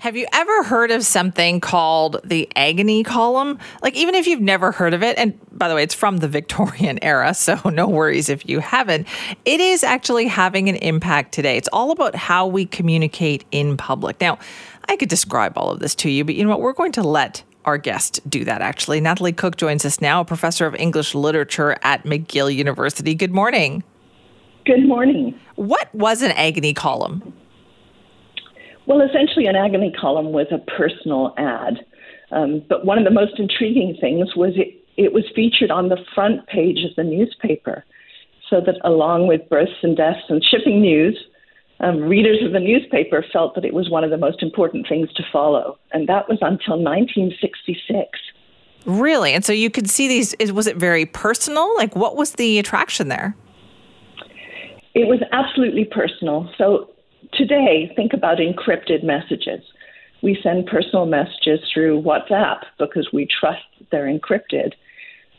Have you ever heard of something called the agony column? Like, even if you've never heard of it, and by the way, it's from the Victorian era, so no worries if you haven't. It is actually having an impact today. It's all about how we communicate in public. Now, I could describe all of this to you, but you know what? We're going to let our guest do that actually. Nathalie Cooke joins us now, a professor of English literature at McGill University. Good morning. Good morning. What was an agony column? Well, essentially, an agony column was a personal ad. Um, but one of the most intriguing things was it, it was featured on the front page of the newspaper, so that along with births and deaths and shipping news, um, readers of the newspaper felt that it was one of the most important things to follow. And that was until 1966. Really? And so you could see these, was it very personal? Like, what was the attraction there? It was absolutely personal. So today, think about encrypted messages. We send personal messages through WhatsApp because we trust they're encrypted.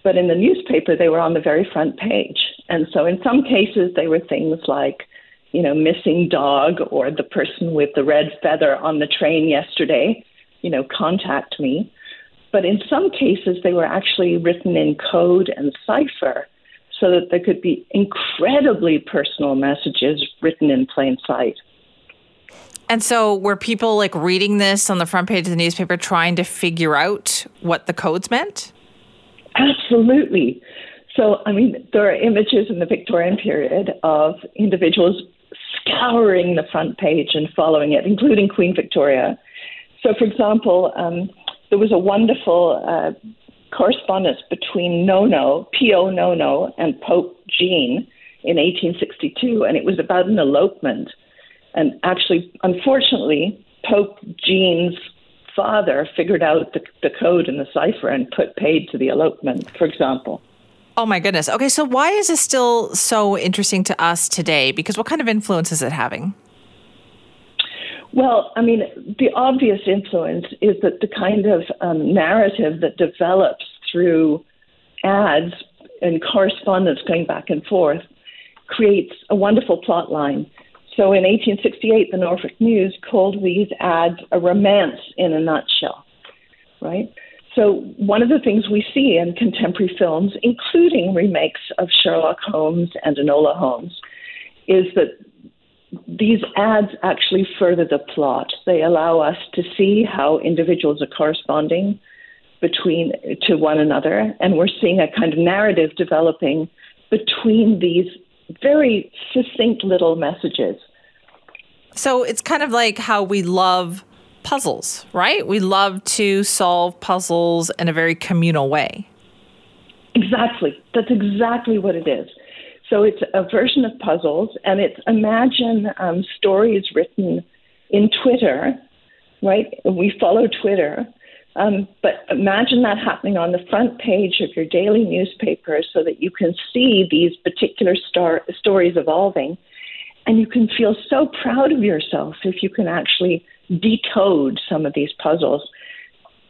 But in the newspaper, they were on the very front page. And so in some cases, they were things like, you know, missing dog or the person with the red feather on the train yesterday, you know, contact me. But in some cases, they were actually written in code and cipher so that there could be incredibly personal messages written in plain sight. And so, were people like reading this on the front page of the newspaper trying to figure out what the codes meant? Absolutely. So, I mean, there are images in the Victorian period of individuals scouring the front page and following it, including Queen Victoria. So, for example, um, there was a wonderful uh, correspondence between Nono, Pio Nono, and Pope Jean in 1862, and it was about an elopement. And actually, unfortunately, Pope Jean's father figured out the, the code and the cipher and put paid to the elopement, for example. Oh my goodness. Okay, so why is this still so interesting to us today? Because what kind of influence is it having? Well, I mean, the obvious influence is that the kind of um, narrative that develops through ads and correspondence going back and forth creates a wonderful plot line. So in 1868, the Norfolk News called these ads a romance in a nutshell, right? So, one of the things we see in contemporary films, including remakes of Sherlock Holmes and Enola Holmes, is that these ads actually further the plot. They allow us to see how individuals are corresponding between to one another, and we're seeing a kind of narrative developing between these very succinct little messages. So it's kind of like how we love puzzles, right? We love to solve puzzles in a very communal way. Exactly. That's exactly what it is. So it's a version of puzzles, and it's imagine um, stories written in Twitter, right? We follow Twitter, um, but imagine that happening on the front page of your daily newspaper so that you can see these particular star- stories evolving. And you can feel so proud of yourself if you can actually decode some of these puzzles.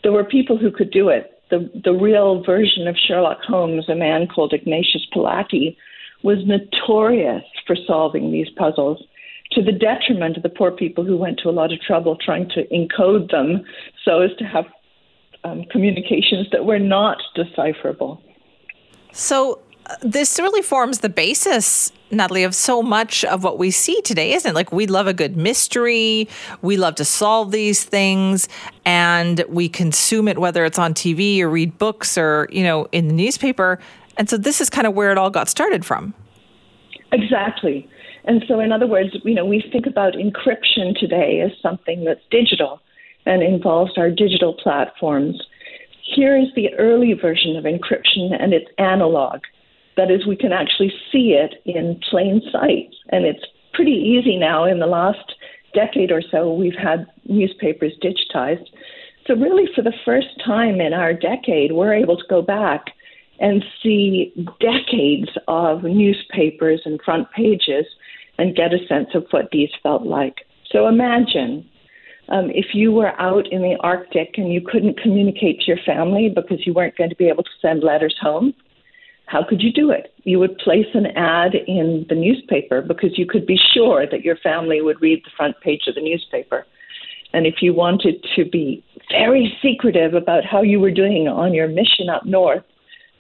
There were people who could do it. The, the real version of Sherlock Holmes, a man called Ignatius Pollaky, was notorious for solving these puzzles to the detriment of the poor people who went to a lot of trouble trying to encode them so as to have um, communications that were not decipherable. So, uh, this really forms the basis Nathalie, of so much of what we see today, isn't it? Like we love a good mystery, we love to solve these things, and we consume it whether it's on TV or read books or you know in the newspaper. And so this is kind of where it all got started from. Exactly. And so, in other words, you know, we think about encryption today as something that's digital and involves our digital platforms. Here is the early version of encryption, and it's analog. That is, we can actually see it in plain sight. And it's pretty easy now in the last decade or so, we've had newspapers digitized. So, really, for the first time in our decade, we're able to go back and see decades of newspapers and front pages and get a sense of what these felt like. So, imagine um, if you were out in the Arctic and you couldn't communicate to your family because you weren't going to be able to send letters home, how could you do it? You would place an ad in the newspaper because you could be sure that your family would read the front page of the newspaper. And if you wanted to be very secretive about how you were doing on your mission up north,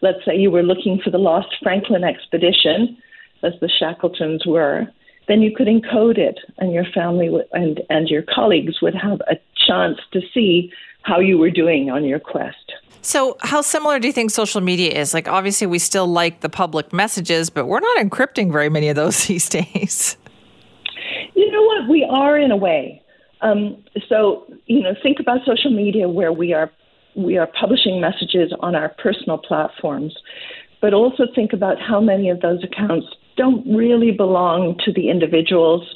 let's say you were looking for the lost Franklin expedition, as the Shackletons were, then you could encode it, and your family would, and and your colleagues would have a chance to see how you were doing on your quest. So, how similar do you think social media is? Like, obviously, we still like the public messages, but we're not encrypting very many of those these days. You know what? We are in a way. Um, so, you know, think about social media where we are we are publishing messages on our personal platforms, but also think about how many of those accounts don't really belong to the individuals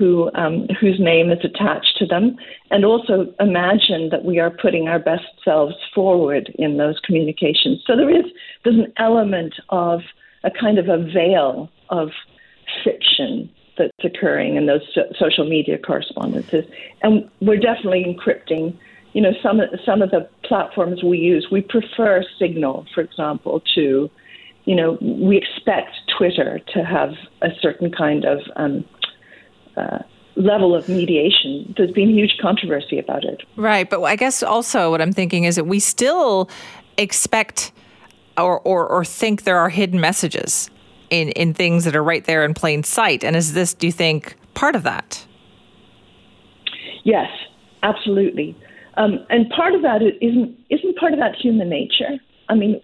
who um, whose name is attached to them, and also imagine that we are putting our best selves forward in those communications. So there is there's an element of a kind of a veil of fiction that's occurring in those so- social media correspondences, and we're definitely encrypting. You know, some some of the platforms we use, we prefer Signal, for example, to you know, we expect Twitter to have a certain kind of um, uh, level of mediation. There's been huge controversy about it. Right. But I guess also what I'm thinking is that we still expect or, or, or think there are hidden messages in, in things that are right there in plain sight. And is this, do you think, part of that? Yes, absolutely. Um, and part of that isn't isn't part of that human nature. I mean,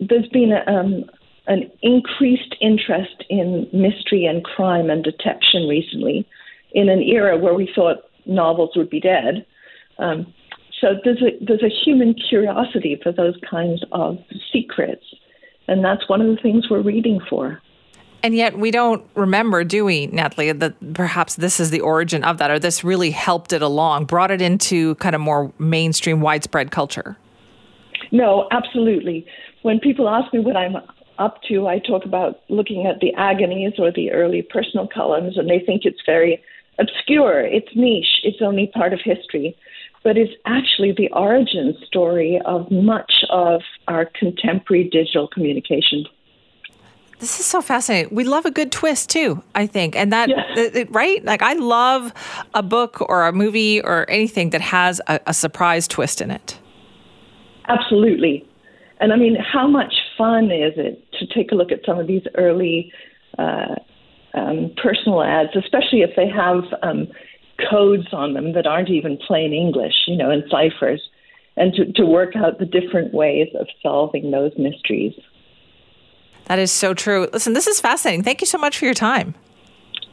there's been a, um, an increased interest in mystery and crime and detection recently in an era where we thought novels would be dead. Um, so there's a there's a human curiosity for those kinds of secrets, and that's one of the things we're reading for. And yet we don't remember, do we, Nathalie, that perhaps this is the origin of that, or this really helped it along, brought it into kind of more mainstream, widespread culture. No, absolutely. When people ask me what I'm up to, I talk about looking at the agonies or the early personal columns, and they think it's very obscure, it's niche, it's only part of history. But it's actually the origin story of much of our contemporary digital communication. This is so fascinating. We love a good twist too, I think. And that, it, it, right? Like, I love a book or a movie or anything that has a, a surprise twist in it. Absolutely. And I mean, how much fun is it to take a look at some of these early uh, um, personal ads, especially if they have um, codes on them that aren't even plain English, you know, in ciphers, and to, to work out the different ways of solving those mysteries. That is so true. Listen, this is fascinating. Thank you so much for your time.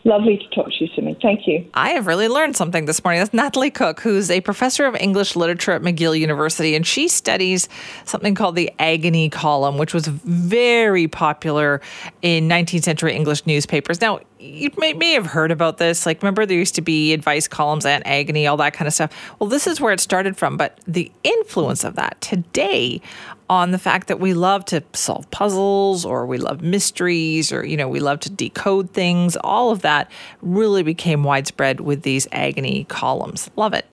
Lovely to talk to you, Simi. Thank you. I have really learned something this morning. That's Nathalie Cooke, who's a professor of English literature at McGill University, and she studies something called the agony column, which was very popular in 19th century English newspapers. Now, you may, may have heard about this. Like, remember, there used to be advice columns and agony, all that kind of stuff. Well, this is where it started from. But the influence of that today on the fact that we love to solve puzzles or we love mysteries or, you know, we love to decode things, all of that really became widespread with these agony columns. Love it.